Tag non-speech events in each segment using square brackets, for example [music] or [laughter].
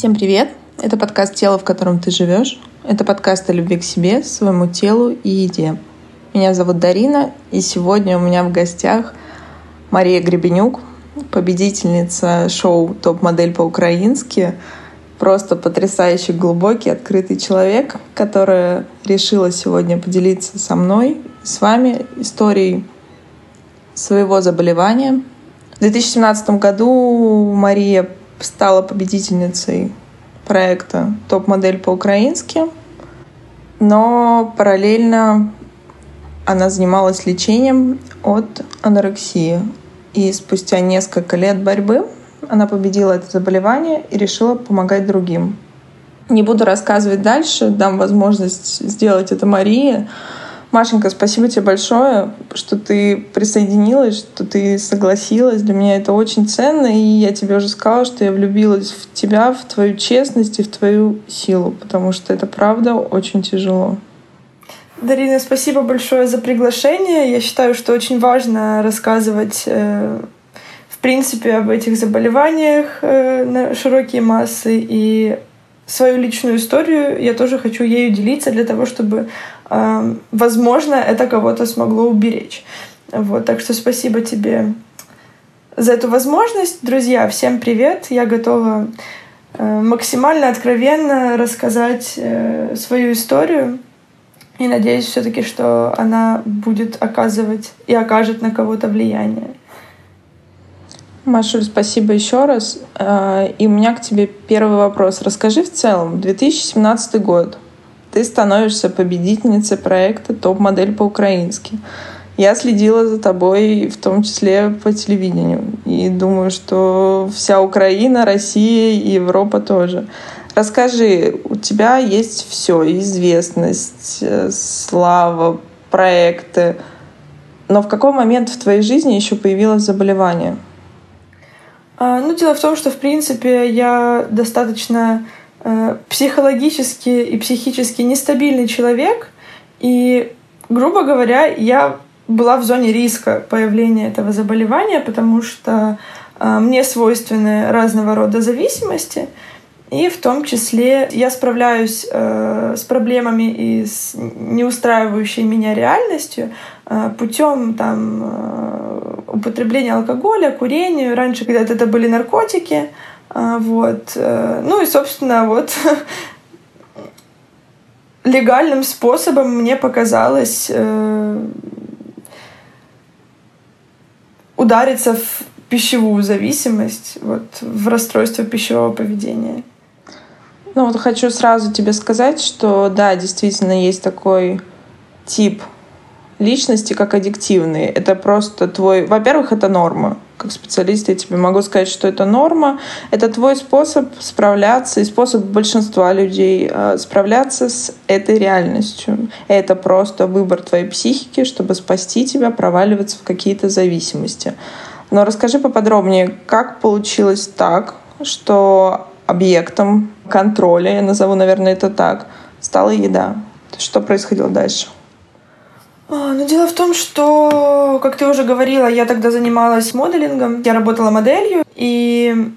Всем привет! Это подкаст «Тело, в котором ты живешь». Это подкаст о любви к себе, своему телу и еде. Меня зовут Дарина, и сегодня у меня в гостях Мария Гребенюк, победительница шоу «Топ-модель по-украински», просто потрясающий, глубокий, открытый человек, которая решила сегодня поделиться со мной, с вами историей своего заболевания. В 2017 году Мария стала победительницей проекта «Топ-модель по-украински», но параллельно она занималась лечением от анорексии. И спустя несколько лет борьбы она победила это заболевание и решила помогать другим. Не буду рассказывать дальше, дам возможность сделать это Марии. Машенька, спасибо тебе большое, что ты присоединилась, что ты согласилась. Для меня это очень ценно, и я тебе уже сказала, что я влюбилась в тебя, в твою честность и в твою силу, потому что это правда очень тяжело. Дарина, спасибо большое за приглашение. Я считаю, что очень важно рассказывать э, в принципе об этих заболеваниях э, на широкие массы и свою личную историю я тоже хочу ею делиться для того, чтобы возможно, это кого-то смогло уберечь. Вот, так что спасибо тебе за эту возможность. Друзья, всем привет! Я готова э, максимально откровенно рассказать э, свою историю. И надеюсь все-таки, что она будет оказывать и окажет на кого-то влияние. Машуль, спасибо еще раз. Э, и у меня к тебе первый вопрос. Расскажи в целом, 2017 год ты становишься победительницей проекта «Топ-модель по-украински». Я следила за тобой, в том числе по телевидению. И думаю, что вся Украина, Россия и Европа тоже. Расскажи, у тебя есть все, известность, э, слава, проекты. Но в какой момент в твоей жизни еще появилось заболевание? А, ну, дело в том, что, в принципе, я достаточно Э, психологически и психически нестабильный человек, и, грубо говоря, я была в зоне риска появления этого заболевания, потому что э, мне свойственны разного рода зависимости, и в том числе я справляюсь э, с проблемами и с неустраивающей меня реальностью э, путем там, э, употребления алкоголя, курения. Раньше когда-то это были наркотики, а, вот. Э, ну и, собственно, вот [laughs] легальным способом мне показалось э, удариться в пищевую зависимость, вот, в расстройство пищевого поведения. Ну вот хочу сразу тебе сказать, что да, действительно есть такой тип личности, как аддиктивный. Это просто твой... Во-первых, это норма как специалист я тебе могу сказать, что это норма. Это твой способ справляться и способ большинства людей э, справляться с этой реальностью. Это просто выбор твоей психики, чтобы спасти тебя, проваливаться в какие-то зависимости. Но расскажи поподробнее, как получилось так, что объектом контроля, я назову, наверное, это так, стала еда. Что происходило дальше? А, ну, дело в том, что, как ты уже говорила, я тогда занималась моделингом, я работала моделью, и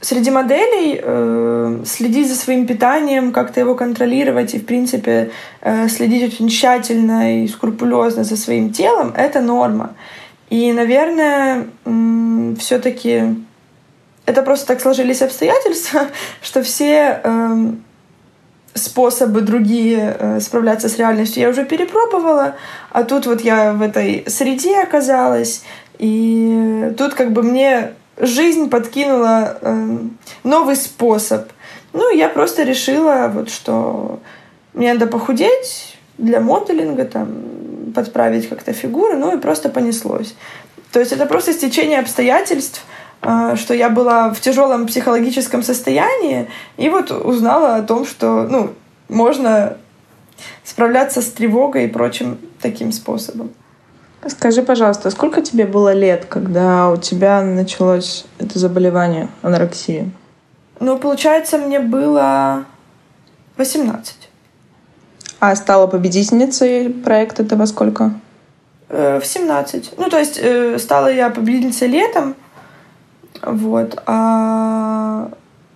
среди моделей э, следить за своим питанием, как-то его контролировать и, в принципе, э, следить очень тщательно и скрупулезно за своим телом — это норма. И, наверное, э, все-таки это просто так сложились обстоятельства, [laughs] что все э, способы другие э, справляться с реальностью я уже перепробовала, а тут вот я в этой среде оказалась, и тут как бы мне жизнь подкинула э, новый способ. Ну, я просто решила, вот, что мне надо похудеть для моделинга, там, подправить как-то фигуру, ну и просто понеслось. То есть это просто стечение обстоятельств, что я была в тяжелом психологическом состоянии, и вот узнала о том, что ну, можно справляться с тревогой и прочим таким способом. Скажи, пожалуйста, сколько тебе было лет, когда у тебя началось это заболевание, анорексия? Ну, получается, мне было 18. А стала победительницей проекта ты во сколько? Э, в 17. Ну, то есть э, стала я победительницей летом, вот. А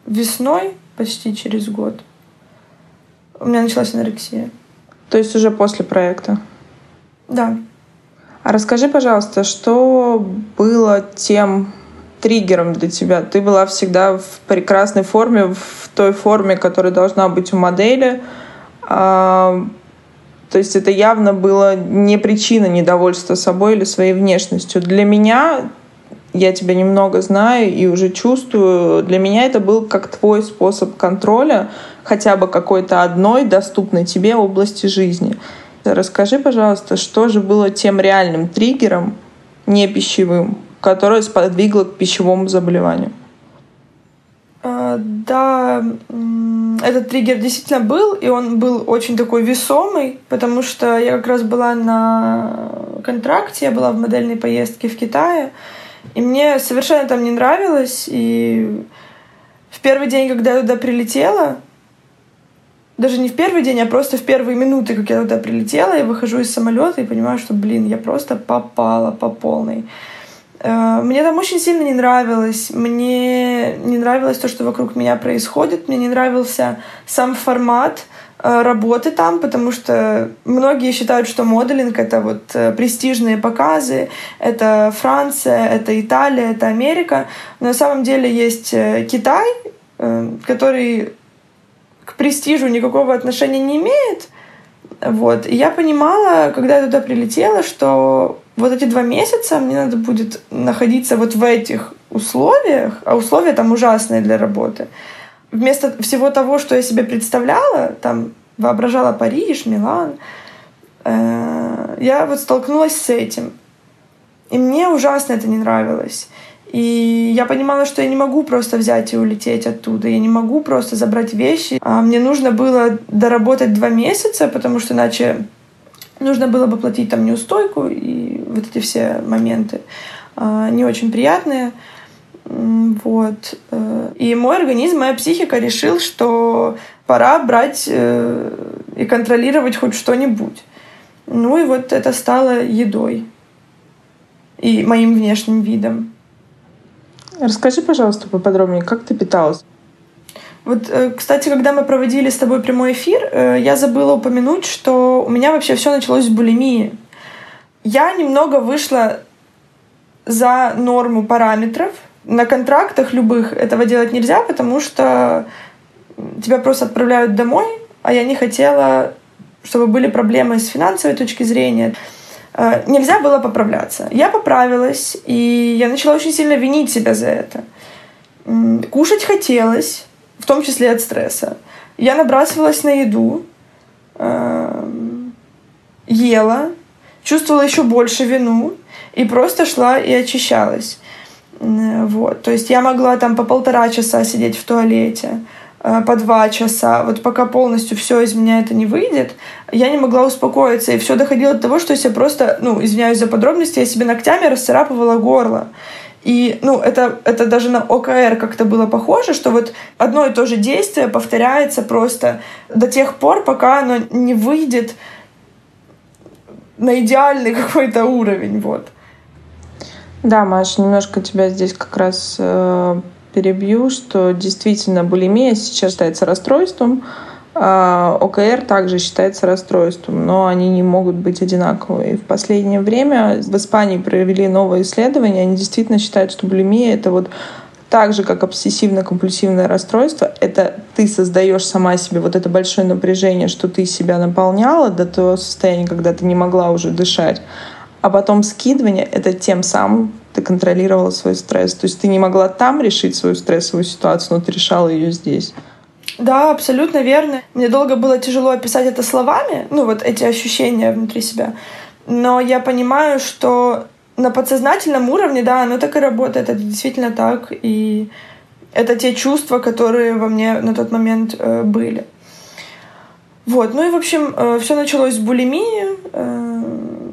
весной, почти через год, у меня началась анорексия. То есть уже после проекта? Да. А расскажи, пожалуйста, что было тем триггером для тебя? Ты была всегда в прекрасной форме, в той форме, которая должна быть у модели. А, то есть это явно было не причина недовольства собой или своей внешностью. Для меня, я тебя немного знаю и уже чувствую, для меня это был как твой способ контроля хотя бы какой-то одной доступной тебе области жизни. Расскажи, пожалуйста, что же было тем реальным триггером, не пищевым, которое сподвигло к пищевому заболеванию? А, да, этот триггер действительно был, и он был очень такой весомый, потому что я как раз была на контракте, я была в модельной поездке в Китае, и мне совершенно там не нравилось, и в первый день, когда я туда прилетела, даже не в первый день, а просто в первые минуты, как я туда прилетела, я выхожу из самолета и понимаю, что, блин, я просто попала по полной. Э, мне там очень сильно не нравилось. Мне не нравилось то, что вокруг меня происходит. Мне не нравился сам формат работы там, потому что многие считают, что моделинг — это вот э, престижные показы, это Франция, это Италия, это Америка. Но на самом деле есть Китай, который к престижу никакого отношения не имеет. Вот. И я понимала, когда я туда прилетела, что вот эти два месяца мне надо будет находиться вот в этих условиях, а условия там ужасные для работы. Вместо всего того, что я себе представляла, там воображала Париж, Милан, э, я вот столкнулась с этим. И мне ужасно это не нравилось. И я понимала, что я не могу просто взять и улететь оттуда. Я не могу просто забрать вещи. А мне нужно было доработать два месяца, потому что иначе нужно было бы платить там неустойку и вот эти все моменты а, не очень приятные. Вот. Э, и мой организм, моя психика решил, что пора брать э, и контролировать хоть что-нибудь. Ну и вот это стало едой и моим внешним видом. Расскажи, пожалуйста, поподробнее, как ты питалась? Вот, э, кстати, когда мы проводили с тобой прямой эфир, я забыла упомянуть, что у меня вообще все началось с булимии. Я немного вышла за норму параметров. На контрактах любых этого делать нельзя, потому что тебя просто отправляют домой, а я не хотела, чтобы были проблемы с финансовой точки зрения. Э, нельзя было поправляться. Я поправилась, и я начала очень сильно винить себя за это. Кушать хотелось, в том числе от стресса. Я набрасывалась на еду, эм, ела, чувствовала еще больше вину и просто шла и очищалась. Вот. То есть я могла там по полтора часа сидеть в туалете, Э, по два часа, вот пока полностью все из меня это не выйдет, я не могла успокоиться. И все доходило до того, что я себе просто, ну, извиняюсь за подробности, я себе ногтями расцарапывала горло. И, ну, это, это даже на ОКР как-то было похоже, что вот одно и то же действие повторяется просто до тех пор, пока оно не выйдет на идеальный [laughs] какой-то уровень, вот. Да, Маш, немножко тебя здесь как раз э, перебью, что действительно булимия сейчас считается расстройством, а ОКР также считается расстройством, но они не могут быть одинаковые. В последнее время в Испании провели новое исследование, они действительно считают, что булимия — это вот так же, как обсессивно-компульсивное расстройство, это ты создаешь сама себе вот это большое напряжение, что ты себя наполняла до того состояния, когда ты не могла уже дышать. А потом скидывание — это тем самым ты контролировала свой стресс. То есть ты не могла там решить свою стрессовую ситуацию, но ты решала ее здесь. Да, абсолютно верно. Мне долго было тяжело описать это словами, ну вот эти ощущения внутри себя. Но я понимаю, что на подсознательном уровне, да, оно так и работает, это действительно так. И это те чувства, которые во мне на тот момент э, были. Вот, ну и, в общем, э, все началось с булимии. Э,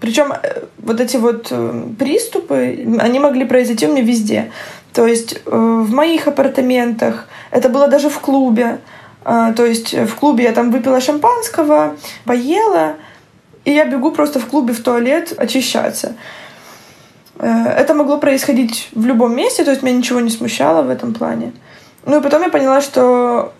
причем э, вот эти вот э, приступы, они могли произойти у меня везде. То есть э, в моих апартаментах, это было даже в клубе. То есть в клубе я там выпила шампанского, поела, и я бегу просто в клубе в туалет очищаться. Это могло происходить в любом месте, то есть меня ничего не смущало в этом плане. Ну и потом я поняла, что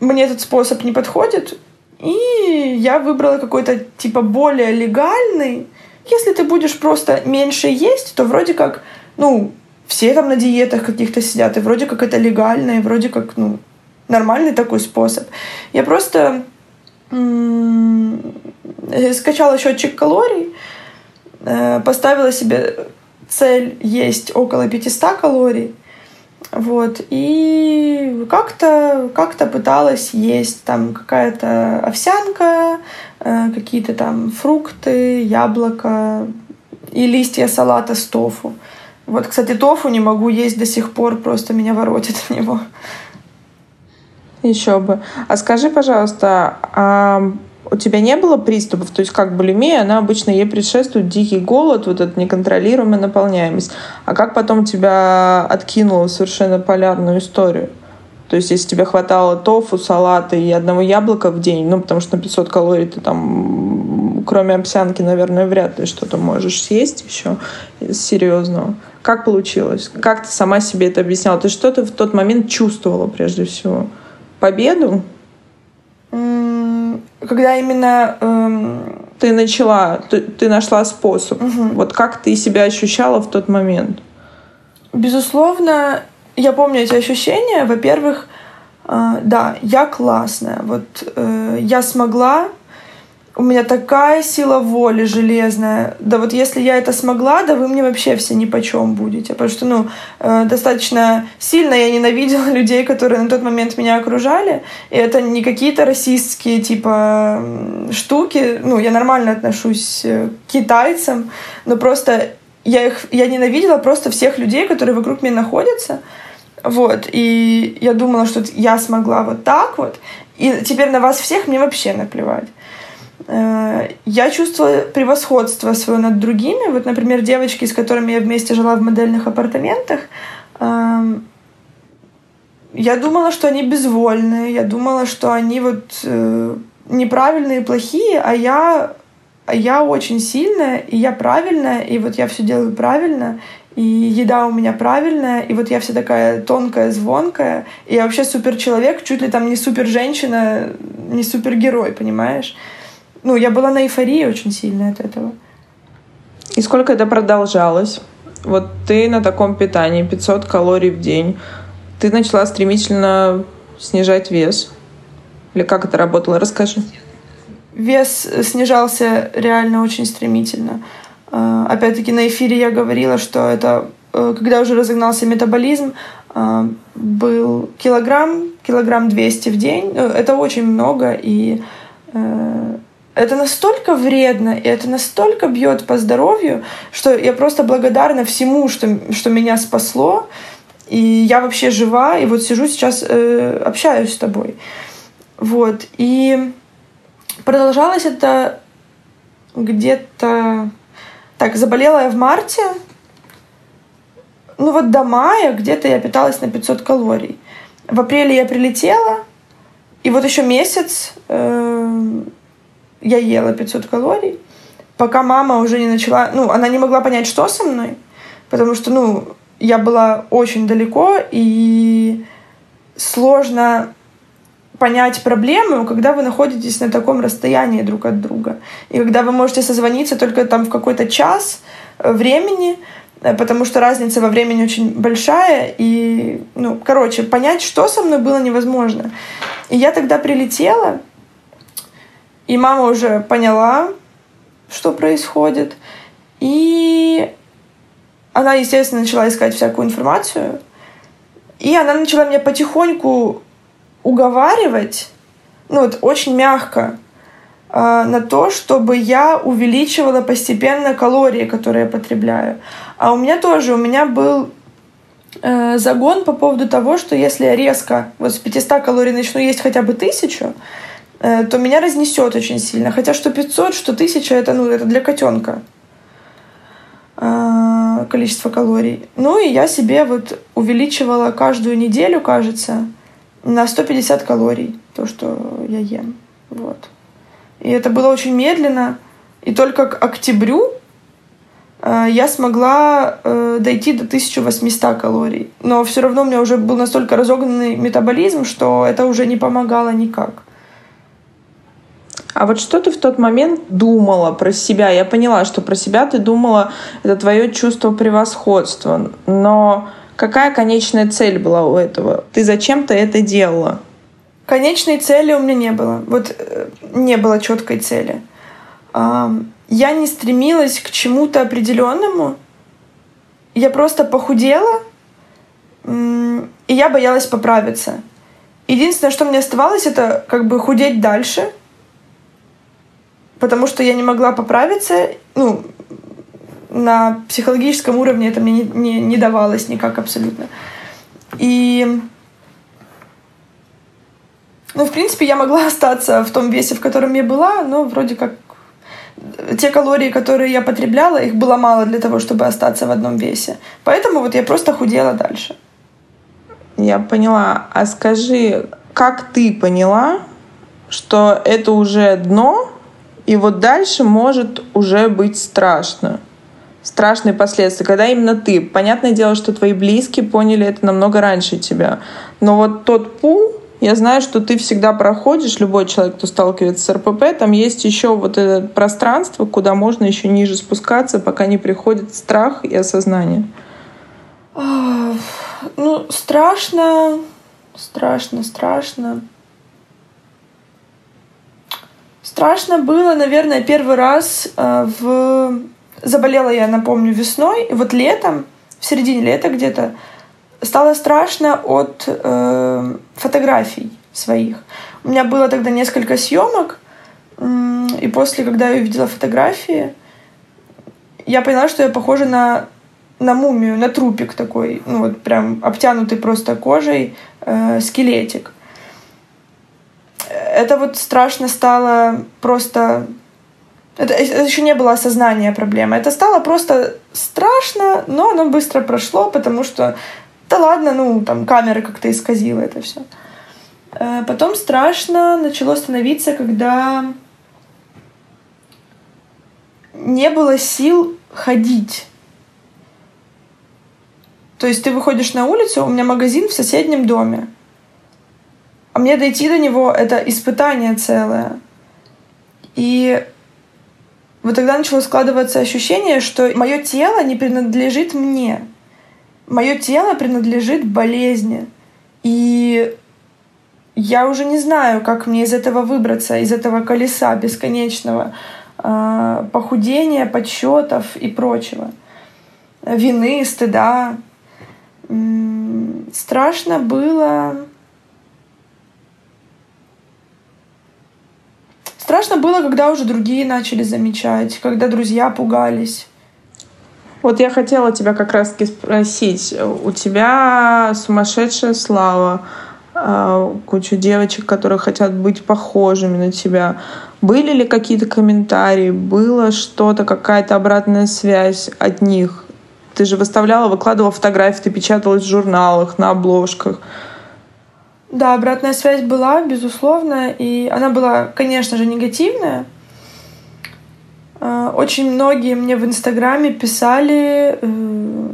мне этот способ не подходит, и я выбрала какой-то типа более легальный. Если ты будешь просто меньше есть, то вроде как, ну, все там на диетах каких-то сидят, и вроде как это легально, и вроде как, ну, нормальный такой способ. Я просто скачала счетчик калорий, э, поставила себе цель есть около 500 калорий, вот, и как-то как пыталась есть там какая-то овсянка, э, какие-то там фрукты, яблоко и листья салата с тофу. Вот, кстати, тофу не могу есть до сих пор, просто меня воротит от него. Еще бы. А скажи, пожалуйста, а у тебя не было приступов? То есть как булимия, она обычно ей предшествует дикий голод, вот эта неконтролируемая наполняемость. А как потом тебя откинуло в совершенно полярную историю? То есть, если тебе хватало тофу, салата и одного яблока в день, ну, потому что на 500 калорий ты там, кроме овсянки, наверное, вряд ли что-то можешь съесть еще серьезного. Как получилось? Как ты сама себе это объясняла? Ты что ты в тот момент чувствовала прежде всего? Победу? Когда именно... Эм... Ты начала, ты, ты нашла способ. Угу. Вот как ты себя ощущала в тот момент? Безусловно, я помню эти ощущения. Во-первых, э, да, я классная. Вот э, я смогла у меня такая сила воли железная. Да вот если я это смогла, да вы мне вообще все ни по чем будете. Потому что, ну, э, достаточно сильно я ненавидела [laughs] людей, которые на тот момент меня окружали. И это не какие-то расистские, типа, штуки. Ну, я нормально отношусь э, к китайцам, но просто я их, я ненавидела просто всех людей, которые вокруг меня находятся. Вот, и я думала, что я смогла вот так вот, и теперь на вас всех мне вообще наплевать. Э, я чувствовала превосходство свое над другими. Вот, например, девочки, с которыми я вместе жила в модельных апартаментах, эм, я думала, что они безвольные, я думала, что они вот э, неправильные, плохие, а я, я очень сильная, и я правильная, и вот я все делаю правильно, и еда у меня правильная, и вот я вся такая тонкая, звонкая, и я вообще супер человек, чуть ли там не супер женщина, не супергерой, понимаешь? ну, я была на эйфории очень сильно от этого. И сколько это продолжалось? Вот ты на таком питании, 500 калорий в день, ты начала стремительно снижать вес. Или как это работало? Расскажи. Вес снижался реально очень стремительно. А, опять-таки на эфире я говорила, что это э, когда уже разогнался метаболизм, был килограмм, килограмм 200 в день. Э, это очень много, и э, это настолько вредно, и это настолько бьет по здоровью, что я просто благодарна всему, что, что меня спасло. И я вообще жива, и вот сижу сейчас, э, общаюсь с тобой. Вот. И продолжалось это где-то... Так, заболела я в марте. Ну вот до мая где-то я питалась на 500 калорий. В апреле я прилетела, и вот еще месяц э, я ела 500 калорий, пока мама уже не начала... Ну, она не могла понять, что со мной, потому что, ну, я была очень далеко, и сложно понять проблему, когда вы находитесь на таком расстоянии друг от друга. И когда вы можете созвониться только там в какой-то час э, времени, э, потому что разница во времени очень большая, и, ну, короче, понять, что со мной было невозможно. И я тогда прилетела, и мама уже поняла, что происходит. И она, естественно, начала искать всякую информацию. И она начала меня потихоньку уговаривать, ну вот очень мягко, э, на то, чтобы я увеличивала постепенно калории, которые я потребляю. А у меня тоже, у меня был э, загон по поводу того, что если я резко вот с 500 калорий начну есть хотя бы тысячу, Э, то меня разнесет очень сильно. Хотя что 500, что 1000 это, ну, это для котенка а, количество калорий. Ну и я себе вот увеличивала каждую неделю, кажется, на 150 калорий то, что я ем. Вот. И это было очень медленно. И только к октябрю э, я смогла э, дойти до 1800 калорий. Но все равно у меня уже был настолько разогнанный метаболизм, что это уже не помогало никак. А вот что ты в тот момент думала про себя? Я поняла, что про себя ты думала, это твое чувство превосходства. Но какая конечная цель была у этого? Ты зачем-то это делала? Конечной цели у меня не было. Вот э, не было четкой цели. Я не стремилась к чему-то определенному. Я просто похудела, и я боялась поправиться. Единственное, что мне оставалось, это как бы худеть дальше — потому что я не могла поправиться. Ну, на психологическом уровне это мне не, не, не давалось никак абсолютно. И ну, в принципе, я могла [laughs] остаться в том весе, в котором я была, но вроде как те калории, которые я потребляла, их было мало для того, чтобы остаться в одном весе. Поэтому вот я просто худела дальше. Я поняла. А скажи, как ты поняла, что это уже дно, и вот дальше может уже быть страшно. Страшные последствия, когда именно ты. Понятное дело, что твои близкие поняли это намного раньше тебя. Но вот тот пул, я знаю, что ты всегда проходишь, любой человек, кто сталкивается с РПП, там есть еще вот это пространство, куда можно еще ниже спускаться, пока не приходит страх и осознание. Ну, страшно, страшно, страшно. Страшно было, наверное, первый раз э, в... Заболела я, напомню, весной, и вот летом, в середине лета где-то, стало страшно от э, фотографий своих. У меня было тогда несколько съемок, и после, когда я увидела фотографии, я поняла, что я похожа на, на мумию, на трупик такой, ну вот прям обтянутый просто кожей э, скелетик это вот страшно стало просто... Это, это еще не было осознания проблемы. Это стало просто страшно, но оно быстро прошло, потому что, да ладно, ну, там камера как-то исказила это все. Э, потом страшно начало становиться, когда не было сил ходить. То есть ты выходишь на улицу, у меня магазин в соседнем доме. А мне дойти до него — это испытание целое. И вот тогда начало складываться ощущение, что мое тело не принадлежит мне. Мое тело принадлежит болезни. И я уже не знаю, как мне из этого выбраться, из этого колеса бесконечного э, похудения, подсчетов и прочего. Вины, стыда. Страшно было Страшно было, когда уже другие начали замечать, когда друзья пугались. Вот я хотела тебя как раз-таки спросить. У тебя сумасшедшая слава, а, куча девочек, которые хотят быть похожими на тебя. Были ли какие-то комментарии? Было что-то, какая-то обратная связь от них? Ты же выставляла, выкладывала фотографии, ты печаталась в журналах, на обложках. Да, обратная связь была, безусловно, и она была, конечно же, негативная. А, очень многие мне в Инстаграме писали э,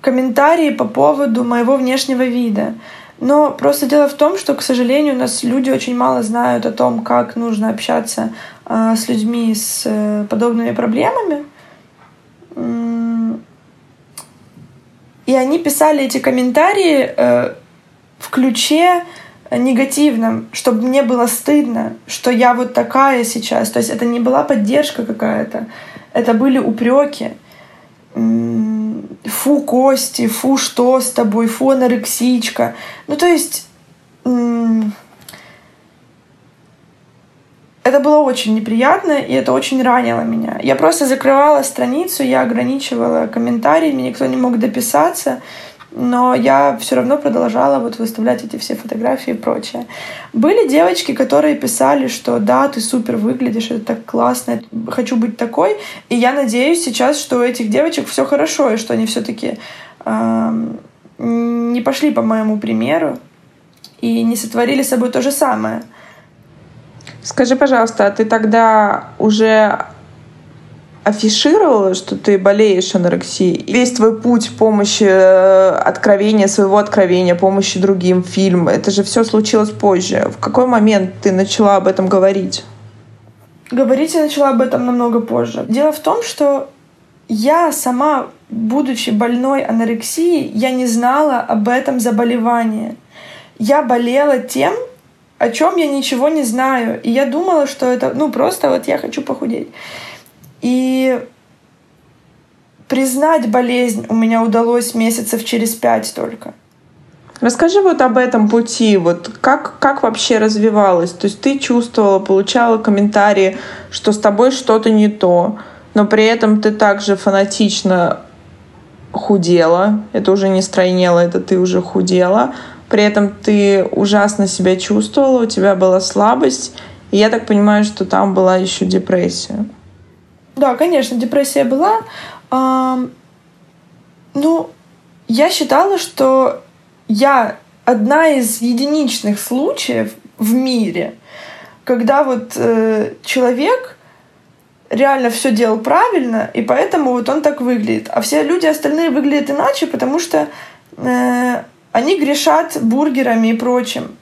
комментарии по поводу моего внешнего вида. Но просто дело в том, что, к сожалению, у нас люди очень мало знают о том, как нужно общаться э, с людьми с э, подобными проблемами. И они писали эти комментарии э, в ключе негативном, чтобы мне было стыдно, что я вот такая сейчас. То есть это не была поддержка какая-то, это были упреки. Фу, Кости, фу, что с тобой, фу, анорексичка. Ну, то есть это было очень неприятно, и это очень ранило меня. Я просто закрывала страницу, я ограничивала комментариями, никто не мог дописаться но я все равно продолжала вот выставлять эти все фотографии и прочее. Были девочки, которые писали, что да, ты супер выглядишь, это так классно, хочу быть такой. И я надеюсь сейчас, что у этих девочек все хорошо, и что они все-таки э, не пошли по моему примеру и не сотворили с собой то же самое. Скажи, пожалуйста, а ты тогда уже афишировала, что ты болеешь анорексией. Весь твой путь помощи, э, откровения, своего откровения, помощи другим, фильм, это же все случилось позже. В какой момент ты начала об этом говорить? Говорить я начала об этом намного позже. Дело в том, что я сама, будучи больной анорексией, я не знала об этом заболевании. Я болела тем, о чем я ничего не знаю. И я думала, что это, ну, просто вот я хочу похудеть. И признать болезнь у меня удалось месяцев через пять только. Расскажи вот об этом пути, вот как, как вообще развивалось? То есть ты чувствовала, получала комментарии, что с тобой что-то не то, но при этом ты также фанатично худела, это уже не стройнела, это ты уже худела, при этом ты ужасно себя чувствовала, у тебя была слабость, и я так понимаю, что там была еще депрессия. Да, конечно, депрессия была. А, ну, я считала, что я одна из единичных случаев в мире, когда вот э, человек реально все делал правильно, и поэтому вот он так выглядит. А все люди остальные выглядят иначе, потому что э, они грешат бургерами и прочим.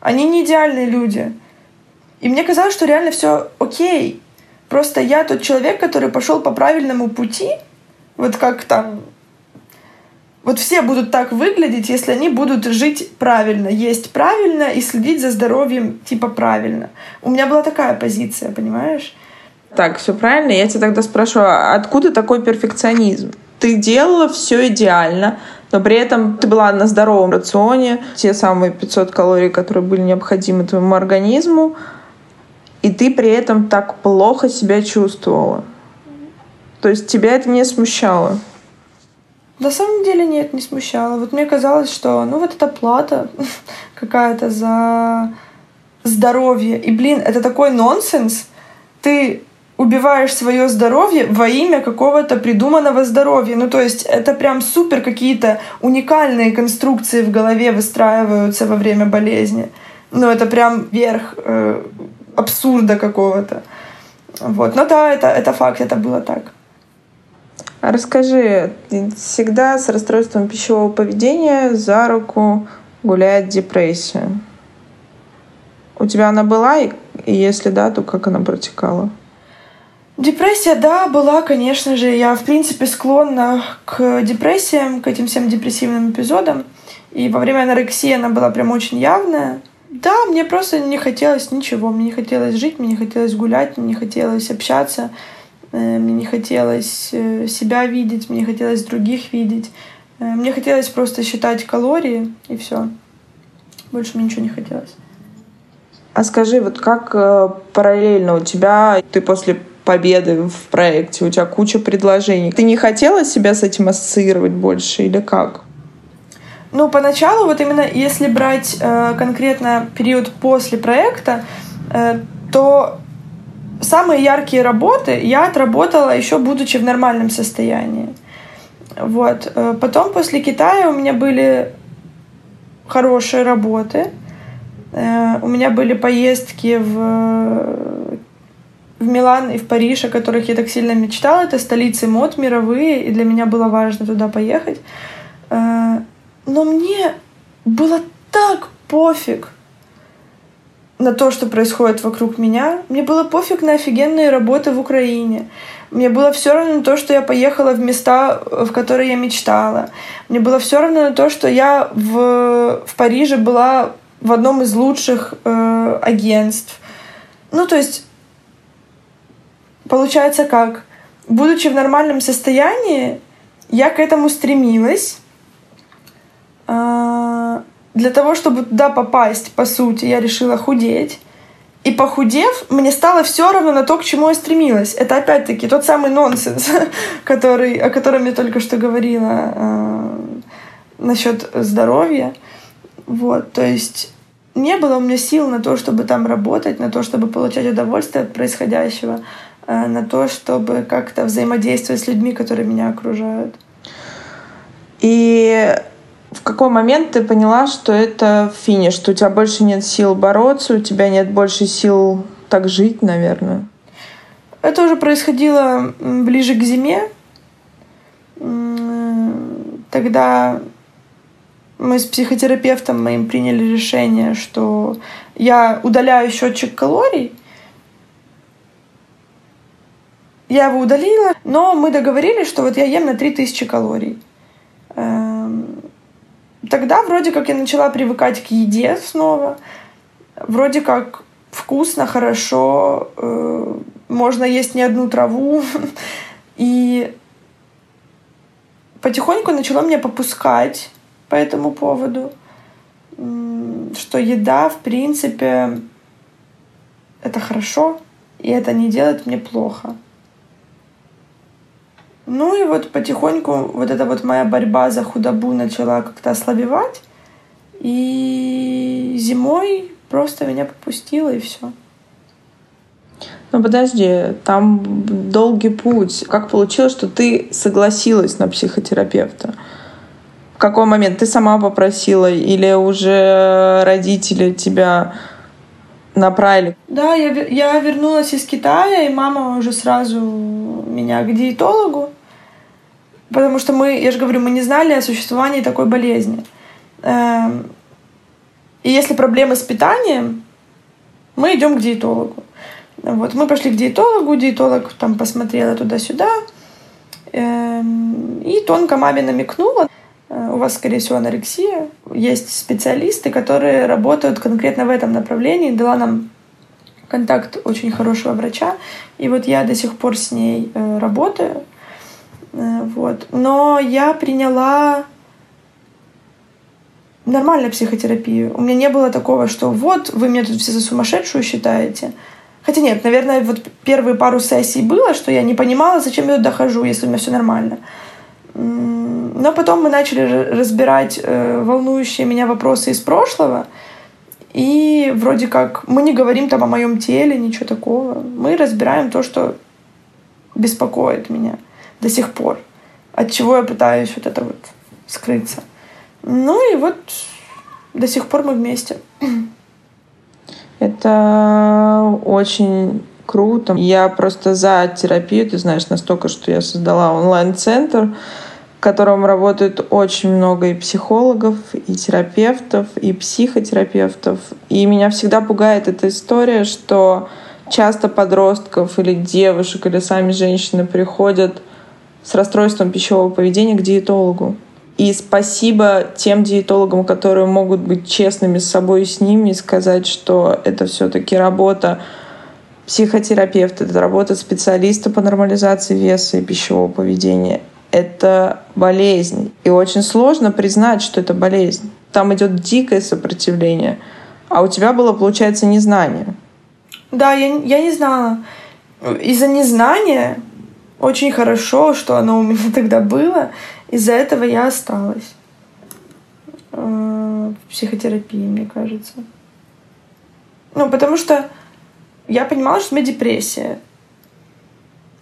Они не идеальные люди. И мне казалось, что реально все окей. Просто я тот человек, который пошел по правильному пути, вот как там вот все будут так выглядеть, если они будут жить правильно, есть правильно и следить за здоровьем типа правильно. У меня была такая позиция, понимаешь? Так, все правильно. Я тебя тогда спрашиваю, откуда такой перфекционизм? Ты делала все идеально, но при этом ты была на здоровом рационе, те самые 500 калорий, которые были необходимы твоему организму, и ты при этом так плохо себя чувствовала. То есть тебя это не смущало? На самом деле нет, не смущало. Вот мне казалось, что ну вот это плата [laughs] какая-то за здоровье. И, блин, это такой нонсенс. Ты убиваешь свое здоровье во имя какого-то придуманного здоровья. Ну, то есть это прям супер какие-то уникальные конструкции в голове выстраиваются во время болезни. Ну, это прям верх э, абсурда какого-то. Вот. Но да, это, это факт, это было так. А расскажи, всегда с расстройством пищевого поведения за руку гуляет депрессия. У тебя она была, и если да, то как она протекала? Депрессия, да, была, конечно же. Я, в принципе, склонна к депрессиям, к этим всем депрессивным эпизодам. И во время анорексии она была прям очень явная. Да, мне просто не хотелось ничего. Мне не хотелось жить, мне не хотелось гулять, мне не хотелось общаться. Э, мне не хотелось э, себя видеть, мне не хотелось других видеть. Э, мне хотелось просто считать калории, и все. Больше мне ничего не хотелось. А скажи, вот как параллельно у тебя, ты после победы в проекте, у тебя куча предложений. Ты не хотела себя с этим ассоциировать больше или как? Ну, поначалу, вот именно если брать э, конкретно период после проекта, э, то самые яркие работы я отработала еще будучи в нормальном состоянии. Вот. Э, потом после Китая у меня были хорошие работы. Э, у меня были поездки в, в Милан и в Париж, о которых я так сильно мечтала. Это столицы мод мировые, и для меня было важно туда поехать. Но мне было так пофиг на то, что происходит вокруг меня. Мне было пофиг на офигенные работы в Украине. Мне было все равно на то, что я поехала в места, в которые я мечтала. Мне было все равно на то, что я в, в Париже была в одном из лучших э, агентств. Ну, то есть, получается как? Будучи в нормальном состоянии, я к этому стремилась. Для того, чтобы туда попасть, по сути, я решила худеть. И похудев, мне стало все равно на то, к чему я стремилась. Это опять-таки тот самый нонсенс, [laughs] который, о котором я только что говорила э, насчет здоровья. Вот, то есть не было у меня сил на то, чтобы там работать, на то, чтобы получать удовольствие от происходящего, э, на то, чтобы как-то взаимодействовать с людьми, которые меня окружают. И в какой момент ты поняла, что это финиш, что у тебя больше нет сил бороться, у тебя нет больше сил так жить, наверное? Это уже происходило ближе к зиме. Тогда мы с психотерапевтом моим приняли решение, что я удаляю счетчик калорий. Я его удалила, но мы договорились, что вот я ем на 3000 калорий. Тогда вроде как я начала привыкать к еде снова. Вроде как вкусно, хорошо, э, можно есть не одну траву. [laughs] И потихоньку начала меня попускать по этому поводу, что еда, в принципе, это хорошо, и это не делает мне плохо. Ну и вот потихоньку вот эта вот моя борьба за худобу начала как-то ослабевать. И зимой просто меня попустила, и все. Ну подожди, там долгий путь. Как получилось, что ты согласилась на психотерапевта? В какой момент ты сама попросила или уже родители тебя направили? Да, я, я вернулась из Китая, и мама уже сразу меня к диетологу, потому что мы, я же говорю, мы не знали о существовании такой болезни. Эм, и если проблемы с питанием, мы идем к диетологу. Вот, мы пошли к диетологу, диетолог там посмотрела туда-сюда, эм, и тонко маме намекнула, э, у вас, скорее всего, анорексия. Есть специалисты, которые работают конкретно в этом направлении. Дала нам контакт очень хорошего врача. И вот я до сих пор с ней э, работаю. Э, вот. Но я приняла нормальную психотерапию. У меня не было такого, что вот, вы меня тут все за сумасшедшую считаете. Хотя нет, наверное, вот первые пару сессий было, что я не понимала, зачем я туда хожу, если у меня все нормально. Но потом мы начали разбирать э, волнующие меня вопросы из прошлого. И вроде как мы не говорим там о моем теле, ничего такого. Мы разбираем то, что беспокоит меня до сих пор. От чего я пытаюсь вот это вот скрыться. Ну и вот до сих пор мы вместе. Это очень круто. Я просто за терапию, ты знаешь, настолько, что я создала онлайн-центр, котором работает очень много и психологов, и терапевтов, и психотерапевтов. И меня всегда пугает эта история, что часто подростков или девушек, или сами женщины приходят с расстройством пищевого поведения к диетологу. И спасибо тем диетологам, которые могут быть честными с собой и с ними и сказать, что это все-таки работа психотерапевта, это работа специалиста по нормализации веса и пищевого поведения. Это болезнь. И очень сложно признать, что это болезнь. Там идет дикое сопротивление. А у тебя было, получается, незнание. Да, я, я не знала. Из-за незнания очень хорошо, что оно у меня [laughs] тогда было. Из-за этого я осталась э, в психотерапии, мне кажется. Ну, потому что я понимала, что у меня депрессия.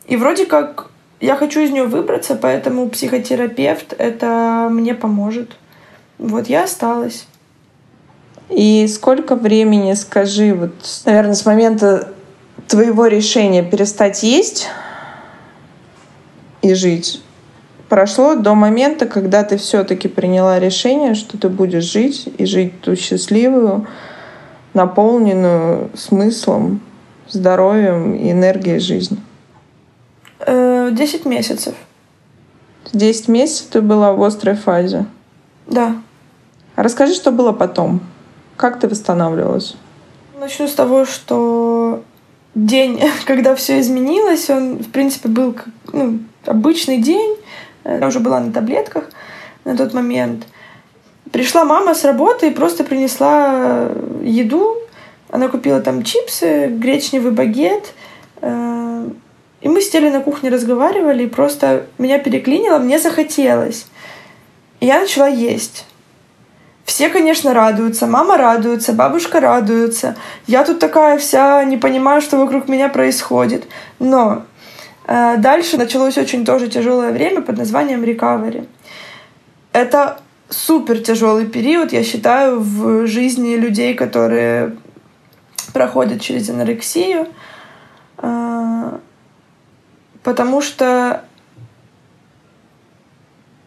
И вроде как я хочу из нее выбраться, поэтому психотерапевт это мне поможет. Вот я осталась. И сколько времени, скажи, вот, наверное, с момента твоего решения перестать есть и жить прошло до момента, когда ты все-таки приняла решение, что ты будешь жить и жить ту счастливую, наполненную смыслом, здоровьем и энергией жизни? Э, десять месяцев. Десять месяцев ты была в острой фазе? Да. Расскажи, что было потом. Как ты восстанавливалась? Начну с того, что день, [laughs] когда все изменилось, он, в принципе, был ну, обычный день. Я уже была на таблетках на тот момент. Пришла мама с работы и просто принесла еду. Она купила там чипсы, гречневый багет. И мы сидели на кухне, разговаривали, и просто меня переклинило, мне захотелось. И я начала есть. Все, конечно, радуются. Мама радуется, бабушка радуется. Я тут такая вся, не понимаю, что вокруг меня происходит. Но Э, дальше началось очень тоже тяжелое время под названием recovery. Это супер тяжелый период, я считаю, в жизни людей, которые проходят через анорексию. Потому что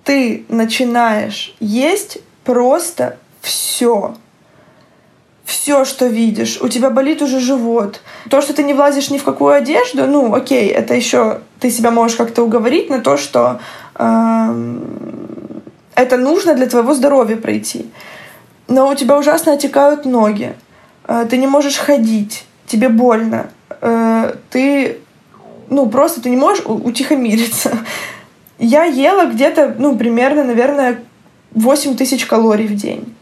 ты начинаешь есть просто все. Все, что видишь. У тебя болит уже живот. То, что ты не влазишь ни в какую одежду, ну, окей, это еще ты себя можешь как-то уговорить на то, что э, это нужно для твоего здоровья пройти. Но у тебя ужасно отекают ноги. Э, ты не можешь ходить. Тебе больно. Э, ты, ну, просто ты не можешь утихомириться. Я ела где-то, ну, примерно, наверное, 8 тысяч калорий в день.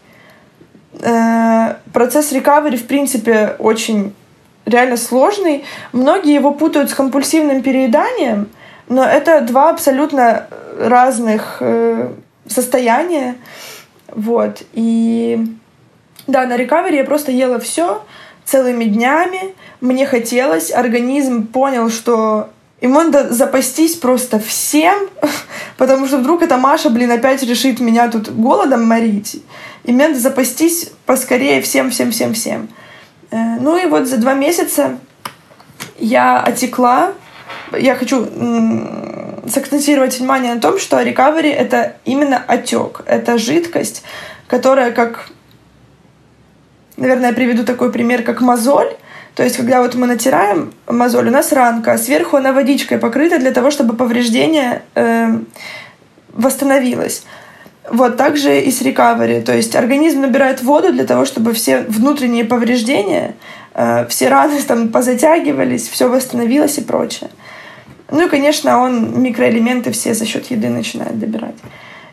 Э, процесс рекавери, в принципе, очень реально сложный. Многие его путают с компульсивным перееданием, но это два абсолютно разных э, состояния. Вот. И да, на рекавери я просто ела все целыми днями. Мне хотелось, организм понял, что Ему надо запастись просто всем, [laughs] потому что вдруг эта Маша, блин, опять решит меня тут голодом морить. И мне надо запастись поскорее всем-всем-всем-всем. Э, ну и вот за два месяца я отекла. Я хочу сакцентировать внимание на том, что рекавери — это именно отек. Это жидкость, которая как... Наверное, я приведу такой пример, как мозоль, то есть, когда вот мы натираем мозоль, у нас ранка, а сверху она водичкой покрыта для того, чтобы повреждение э, восстановилось. Вот также и с рекавери. То есть организм набирает воду для того, чтобы все внутренние повреждения, э, все раны там позатягивались, все восстановилось и прочее. Ну и, конечно, он микроэлементы все за счет еды начинает добирать.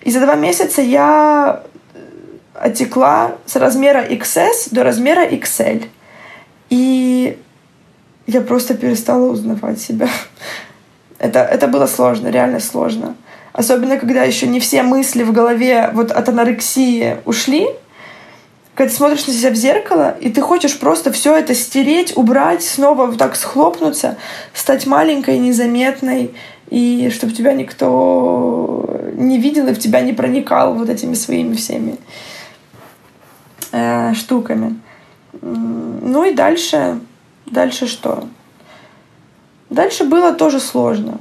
И за два месяца я отекла с размера XS до размера XL. И я просто перестала узнавать себя. Это, это было сложно, реально сложно. Особенно, когда еще не все мысли в голове вот от анорексии ушли, когда ты смотришь на себя в зеркало, и ты хочешь просто все это стереть, убрать, снова вот так схлопнуться, стать маленькой, незаметной, и чтобы тебя никто не видел и в тебя не проникал вот этими своими всеми э, штуками. Ну и дальше, дальше что? Дальше было тоже сложно,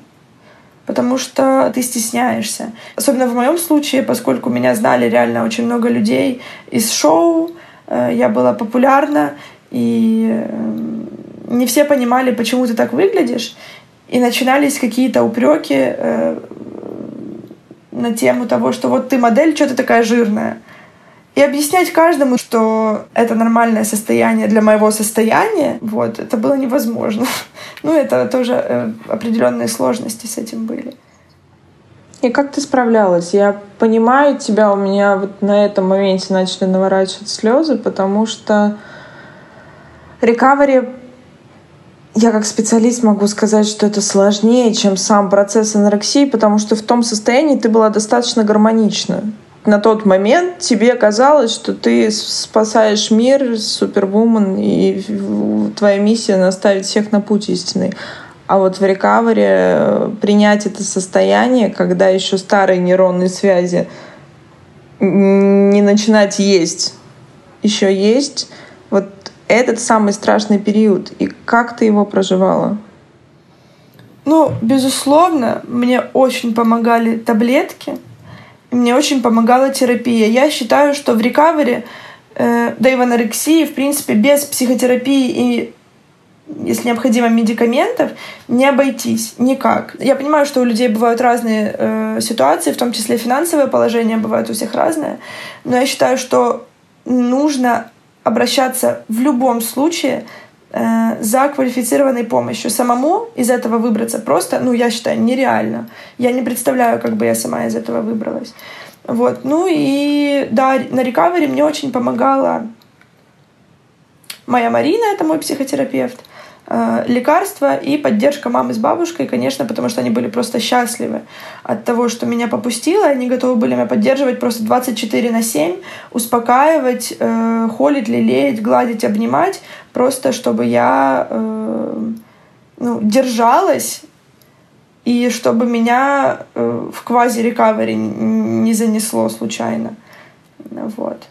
потому что ты стесняешься. Особенно в моем случае, поскольку меня знали реально очень много людей из шоу, э, я была популярна, и э, не все понимали, почему ты так выглядишь, и начинались какие-то упреки э, на тему того, что вот ты модель, что ты такая жирная. И объяснять каждому, что это нормальное состояние для моего состояния, вот, это было невозможно. [laughs] Ну, это тоже э, определенные сложности с этим были. И как ты справлялась? Я понимаю тебя, у меня вот на этом моменте начали наворачивать слезы, потому что рекавери я как специалист могу сказать, что это сложнее, чем сам процесс анорексии, потому что в том состоянии ты была достаточно гармонична на тот момент тебе казалось, что ты спасаешь мир, супервумен, и твоя миссия наставить всех на путь истины. А вот в рекавере э, принять это состояние, когда еще старые нейронные связи не начинать есть, еще есть, вот этот самый страшный период. И как ты его проживала? Ну, безусловно, мне очень помогали таблетки — мне очень помогала терапия. Я считаю, что в рекавери, э, да и в анорексии, в принципе, без психотерапии и если необходимо медикаментов, не обойтись никак. Я понимаю, что у людей бывают разные э, ситуации, в том числе финансовое положение бывает у всех разное, но я считаю, что нужно обращаться в любом случае Э, за квалифицированной помощью. Самому из этого выбраться просто, ну, я считаю, нереально. Я не представляю, как бы я сама из этого выбралась. Вот. Ну и да, на рекавери мне очень помогала моя Марина, это мой психотерапевт. Э, лекарства и поддержка мамы с бабушкой, конечно, потому что они были просто счастливы от того, что меня попустило. Они готовы были меня поддерживать просто 24 на 7, успокаивать, э, холить, лелеять, гладить, обнимать, просто чтобы я э, ну, держалась и чтобы меня э, в квази-рекавери не занесло случайно. Вот.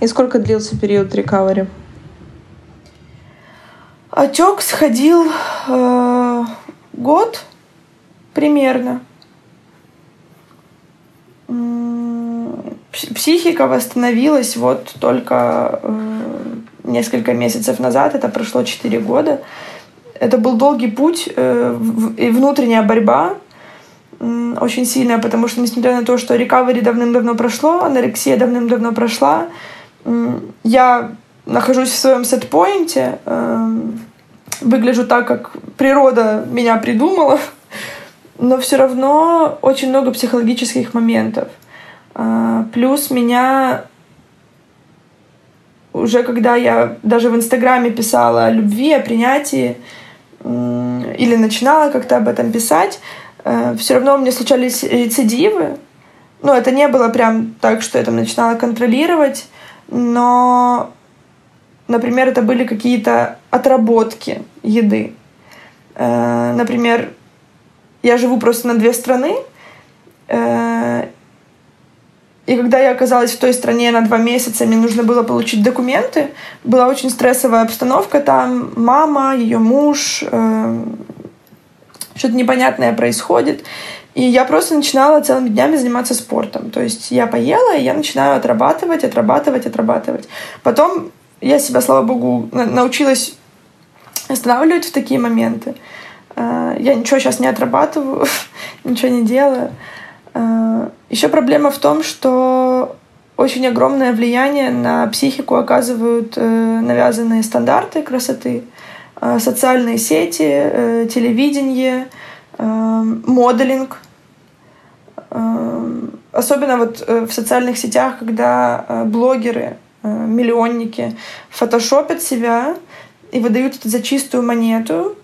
И сколько длился период рекавери? Отек сходил э, год примерно. Психика восстановилась вот только э, несколько месяцев назад, это прошло 4 года. Это был долгий путь э, и внутренняя борьба очень сильная, потому что, несмотря на то, что рекавери давным-давно прошло, анорексия давным-давно прошла, я нахожусь в своем сетпоинте, эм, выгляжу так, как природа меня придумала, [laughs] но все равно очень много психологических моментов. А, плюс меня уже когда я даже в Инстаграме писала о любви, о принятии, или начинала как-то об этом писать, э, все равно у меня случались рецидивы. Ну, это не было прям так, что я там начинала контролировать, но, например, это были какие-то отработки еды. Э, например, я живу просто на две страны, э, и когда я оказалась в той стране на два месяца, мне нужно было получить документы. Была очень стрессовая обстановка там. Мама, ее муж, э, что-то непонятное происходит. И я просто начинала целыми днями заниматься спортом. То есть я поела, и я начинаю отрабатывать, отрабатывать, отрабатывать. Потом я себя, слава богу, научилась останавливать в такие моменты. Э, я ничего сейчас не отрабатываю, [laughs] ничего не делаю. Э, Еще проблема в том, что очень огромное влияние на психику оказывают э, навязанные стандарты красоты, э, социальные сети, телевидение, моделинг. Особенно вот в социальных сетях, когда блогеры, миллионники фотошопят себя и выдают это за чистую монету,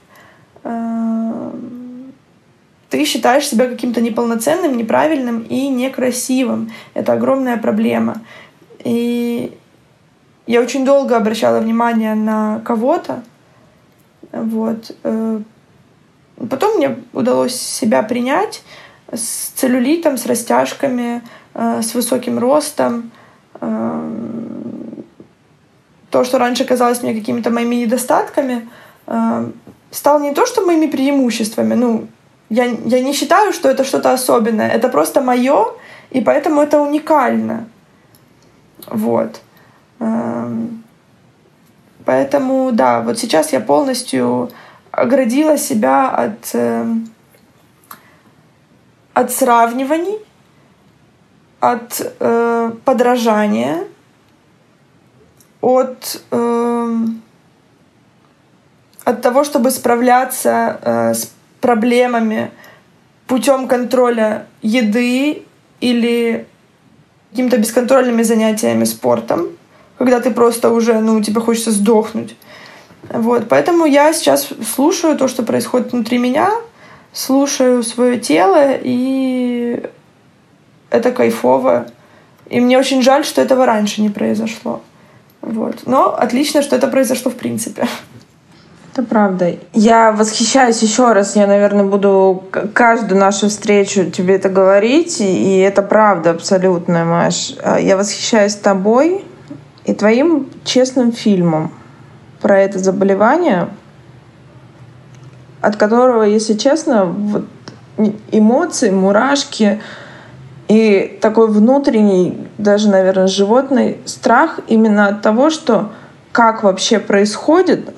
ты считаешь себя каким-то неполноценным, неправильным и некрасивым. Это огромная проблема. И я очень долго обращала внимание на кого-то. Вот. Э, потом мне удалось себя принять с целлюлитом, с растяжками, э, с высоким ростом. Э, то, что раньше казалось мне какими-то моими недостатками, стало не то, что моими преимуществами. Ну, я, я не считаю, что это что-то особенное. Это просто мое, и поэтому это уникально. Вот. Эм, поэтому, да, вот сейчас я полностью оградила себя от, эм, от сравниваний, от э, подражания, от, э, от того, чтобы справляться э, с проблемами путем контроля еды или какими-то бесконтрольными занятиями спортом, когда ты просто уже, ну, тебе хочется сдохнуть. Вот, поэтому я сейчас слушаю то, что происходит внутри меня, слушаю свое тело, и это кайфово. И мне очень жаль, что этого раньше не произошло. Вот. Но отлично, что это произошло в принципе. Это правда. Я восхищаюсь еще раз. Я, наверное, буду каждую нашу встречу тебе это говорить. И это правда абсолютно, Маш. А, я восхищаюсь тобой и твоим честным фильмом про это заболевание, от которого, если честно, вот эмоции, мурашки и такой внутренний, даже, наверное, животный страх именно от того, что как вообще происходит,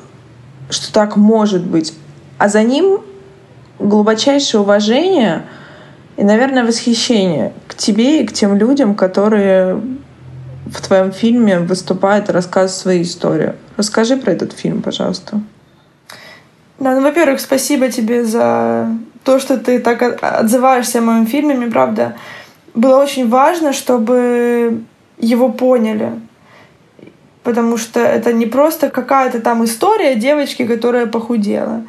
что так может быть. А за ним глубочайшее уважение и, наверное, восхищение к тебе и к тем людям, которые в твоем фильме выступают и рассказывают свою историю. Расскажи про этот фильм, пожалуйста. Да, ну, во-первых, спасибо тебе за то, что ты так отзываешься о моем фильме. Мне, правда, было очень важно, чтобы его поняли потому что это не просто какая-то там история девочки, которая похудела.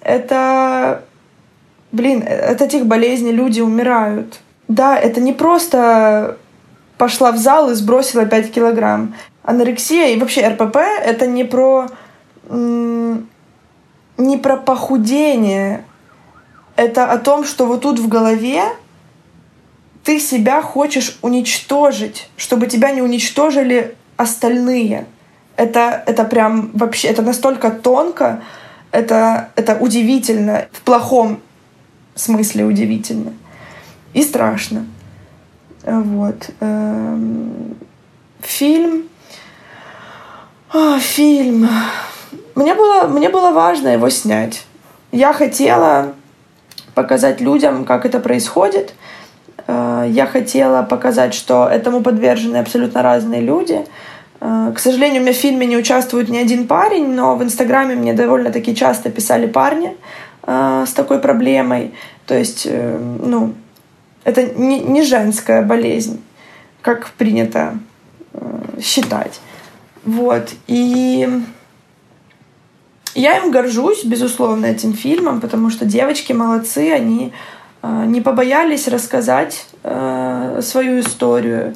Это, блин, от этих болезней люди умирают. Да, это не просто пошла в зал и сбросила 5 килограмм. Анорексия и вообще РПП — это не про не про похудение. Это о том, что вот тут в голове ты себя хочешь уничтожить, чтобы тебя не уничтожили остальные. Это, это прям вообще, это настолько тонко, это, это удивительно, в плохом смысле удивительно. И страшно. Вот. Эм, фильм. О, фильм. Мне было, мне было важно его снять. Я хотела показать людям, как это происходит. Э, я хотела показать, что этому подвержены абсолютно разные люди. Э, к сожалению, у меня в фильме не участвует ни один парень, но в Инстаграме мне довольно-таки часто писали парни э, с такой проблемой. То есть, ну, это не, не женская болезнь, как принято считать. Вот. И я им горжусь, безусловно, этим фильмом, потому что девочки молодцы, они не побоялись рассказать э, свою историю,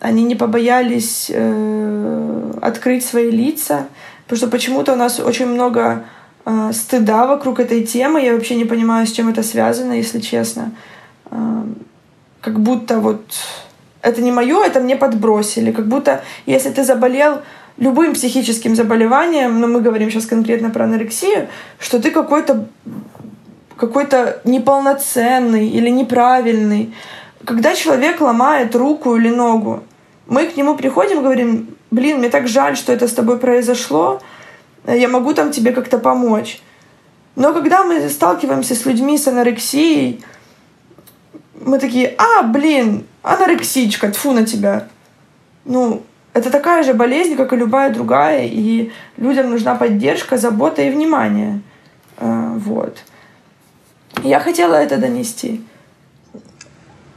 они не побоялись э, открыть свои лица, потому что почему-то у нас очень много э, стыда вокруг этой темы, я вообще не понимаю, с чем это связано, если честно. Как будто вот это не мое, это мне подбросили, как будто если ты заболел любым психическим заболеванием, но мы говорим сейчас конкретно про анорексию, что ты какой-то какой-то неполноценный или неправильный. Когда человек ломает руку или ногу, мы к нему приходим говорим, блин, мне так жаль, что это с тобой произошло, я могу там тебе как-то помочь. Но когда мы сталкиваемся с людьми с анорексией, мы такие, а, блин, анорексичка, тфу на тебя. Ну, это такая же болезнь, как и любая другая, и людям нужна поддержка, забота и внимание. А, вот. Я хотела это донести.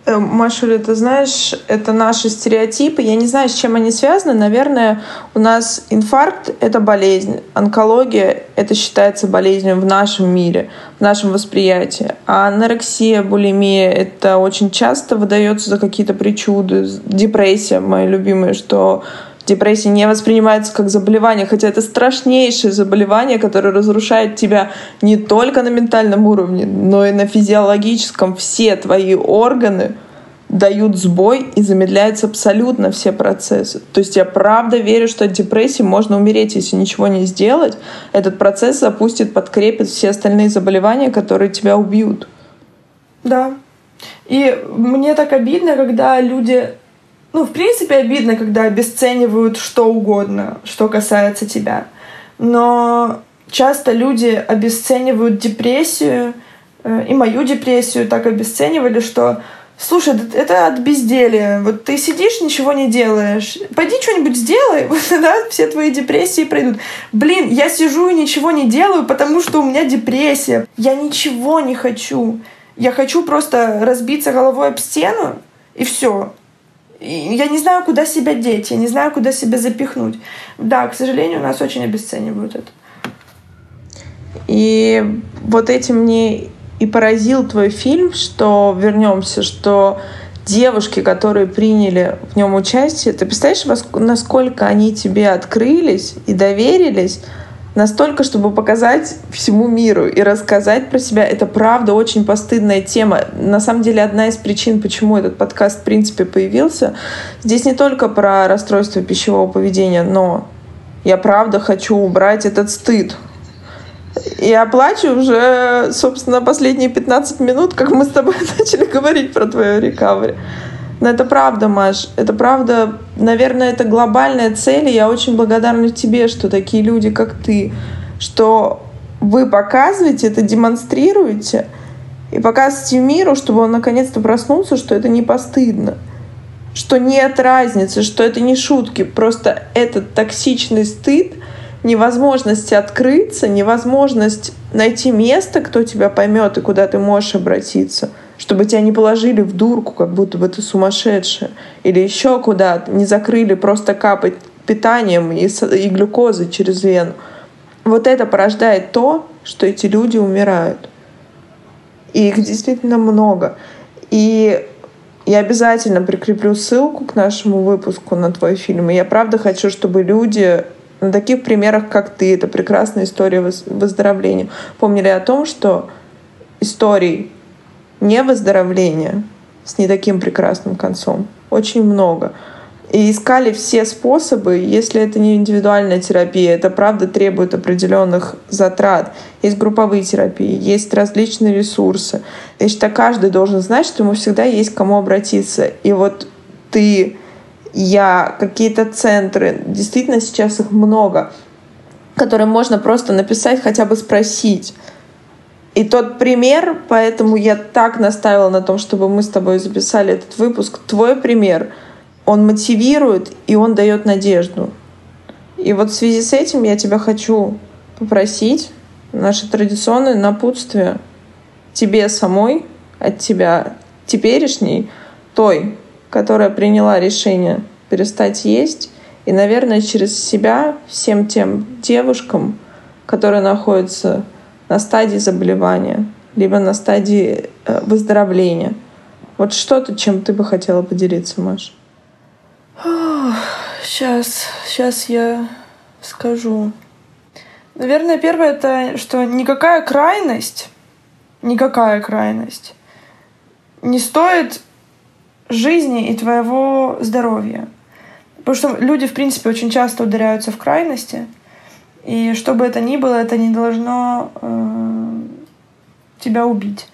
Э, Машуля, ты знаешь, это наши стереотипы. Я не знаю, с чем они связаны. Наверное, у нас инфаркт — это болезнь. Онкология — это считается болезнью в нашем мире, в нашем восприятии. А анорексия, булимия — это очень часто выдается за какие-то причуды. Депрессия, моя любимая, что депрессия не воспринимается как заболевание, хотя это страшнейшее заболевание, которое разрушает тебя не только на ментальном уровне, но и на физиологическом. Все твои органы дают сбой и замедляются абсолютно все процессы. То есть я правда верю, что от депрессии можно умереть, если ничего не сделать. Этот процесс запустит, подкрепит все остальные заболевания, которые тебя убьют. Да. И мне так обидно, когда люди ну, в принципе, обидно, когда обесценивают что угодно, что касается тебя. Но часто люди обесценивают депрессию, э, и мою депрессию так обесценивали, что Слушай, это от безделия. Вот ты сидишь, ничего не делаешь. Пойди что-нибудь сделай, [laughs] вот тогда все твои депрессии пройдут. Блин, я сижу и ничего не делаю, потому что у меня депрессия. Я ничего не хочу. Я хочу просто разбиться головой об стену, и все я не знаю, куда себя деть, я не знаю, куда себя запихнуть. Да, к сожалению, нас очень обесценивают это. И вот этим мне и поразил твой фильм, что вернемся, что девушки, которые приняли в нем участие, ты представляешь, насколько они тебе открылись и доверились, настолько, чтобы показать всему миру и рассказать про себя. Это правда очень постыдная тема. На самом деле одна из причин, почему этот подкаст в принципе появился, здесь не только про расстройство пищевого поведения, но я правда хочу убрать этот стыд. Я плачу уже, собственно, последние 15 минут, как мы с тобой [laughs] начали говорить про твою рекавери. Но это правда, Маш, это правда, наверное, это глобальная цель, и я очень благодарна тебе, что такие люди, как ты, что вы показываете это, демонстрируете, и показываете миру, чтобы он наконец-то проснулся, что это не постыдно, что нет разницы, что это не шутки, просто этот токсичный стыд, невозможность открыться, невозможность найти место, кто тебя поймет и куда ты можешь обратиться — чтобы тебя не положили в дурку, как будто бы ты сумасшедшая, или еще куда-то, не закрыли просто капать питанием и, и глюкозой через вену. Вот это порождает то, что эти люди умирают. И их действительно много. И я обязательно прикреплю ссылку к нашему выпуску на твой фильм. И я правда хочу, чтобы люди на таких примерах, как ты, это прекрасная история выздоровления, помнили о том, что историй не выздоровления с не таким прекрасным концом. Очень много. и искали все способы, если это не индивидуальная терапия, это правда требует определенных затрат. Есть групповые терапии, есть различные ресурсы. Я считаю, каждый должен знать, что ему всегда есть к кому обратиться. И вот ты, я, какие-то центры, действительно сейчас их много, которые можно просто написать, хотя бы спросить. И тот пример, поэтому я так настаивала на том, чтобы мы с тобой записали этот выпуск, твой пример — он мотивирует и он дает надежду. И вот в связи с этим я тебя хочу попросить наше традиционное напутствие тебе самой, от тебя теперешней, той, которая приняла решение перестать есть, и, наверное, через себя всем тем девушкам, которые находятся на стадии заболевания, либо на стадии э, выздоровления. Вот что-то, чем ты бы хотела поделиться, Маша? Сейчас, сейчас я скажу. Наверное, первое это, что никакая крайность, никакая крайность не стоит жизни и твоего здоровья. Потому что люди, в принципе, очень часто ударяются в крайности. И что бы это ни было, это не должно э, тебя убить.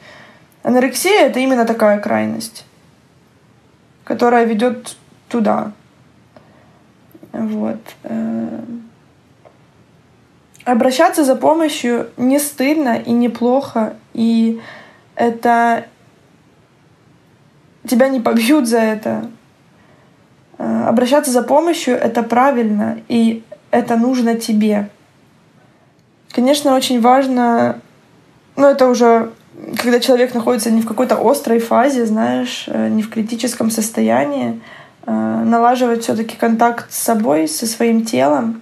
Анорексия — это именно такая крайность, которая ведет туда. Вот. Э, обращаться за помощью не стыдно и неплохо, и это тебя не побьют за это. Э, обращаться за помощью — это правильно, и это нужно тебе. Конечно, очень важно, ну это уже когда человек находится не в какой-то острой фазе, знаешь, э, не в критическом состоянии, Э, налаживать все-таки контакт с собой, со своим телом,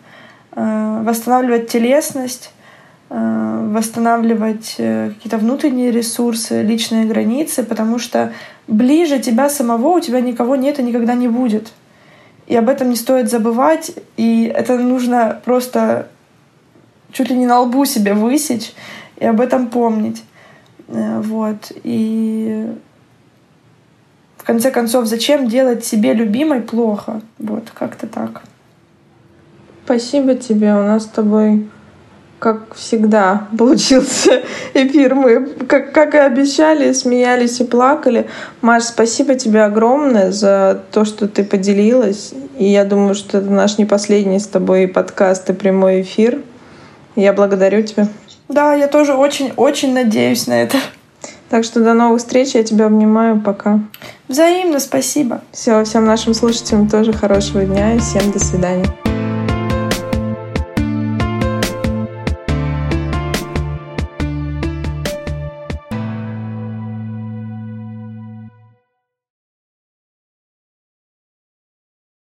э, восстанавливать телесность, восстанавливать какие-то внутренние ресурсы, личные границы, потому что ближе тебя самого у тебя никого нет и никогда не будет. И об этом не стоит забывать, и это нужно просто чуть ли не на лбу себе высечь и об этом помнить. Вот. И в конце концов, зачем делать себе любимой плохо? Вот, как-то так. Спасибо тебе. У нас с тобой, как всегда, [laughs] получился эфир. Мы, как, как и обещали, смеялись и плакали. Маш, спасибо тебе огромное за то, что ты поделилась. И я думаю, что это наш не последний с тобой подкаст и прямой эфир. Я благодарю тебя. Да, я тоже очень-очень надеюсь на это. Так что до новых встреч. Я тебя обнимаю. Пока. Взаимно, спасибо. Все, всем нашим слушателям тоже хорошего дня и всем до свидания.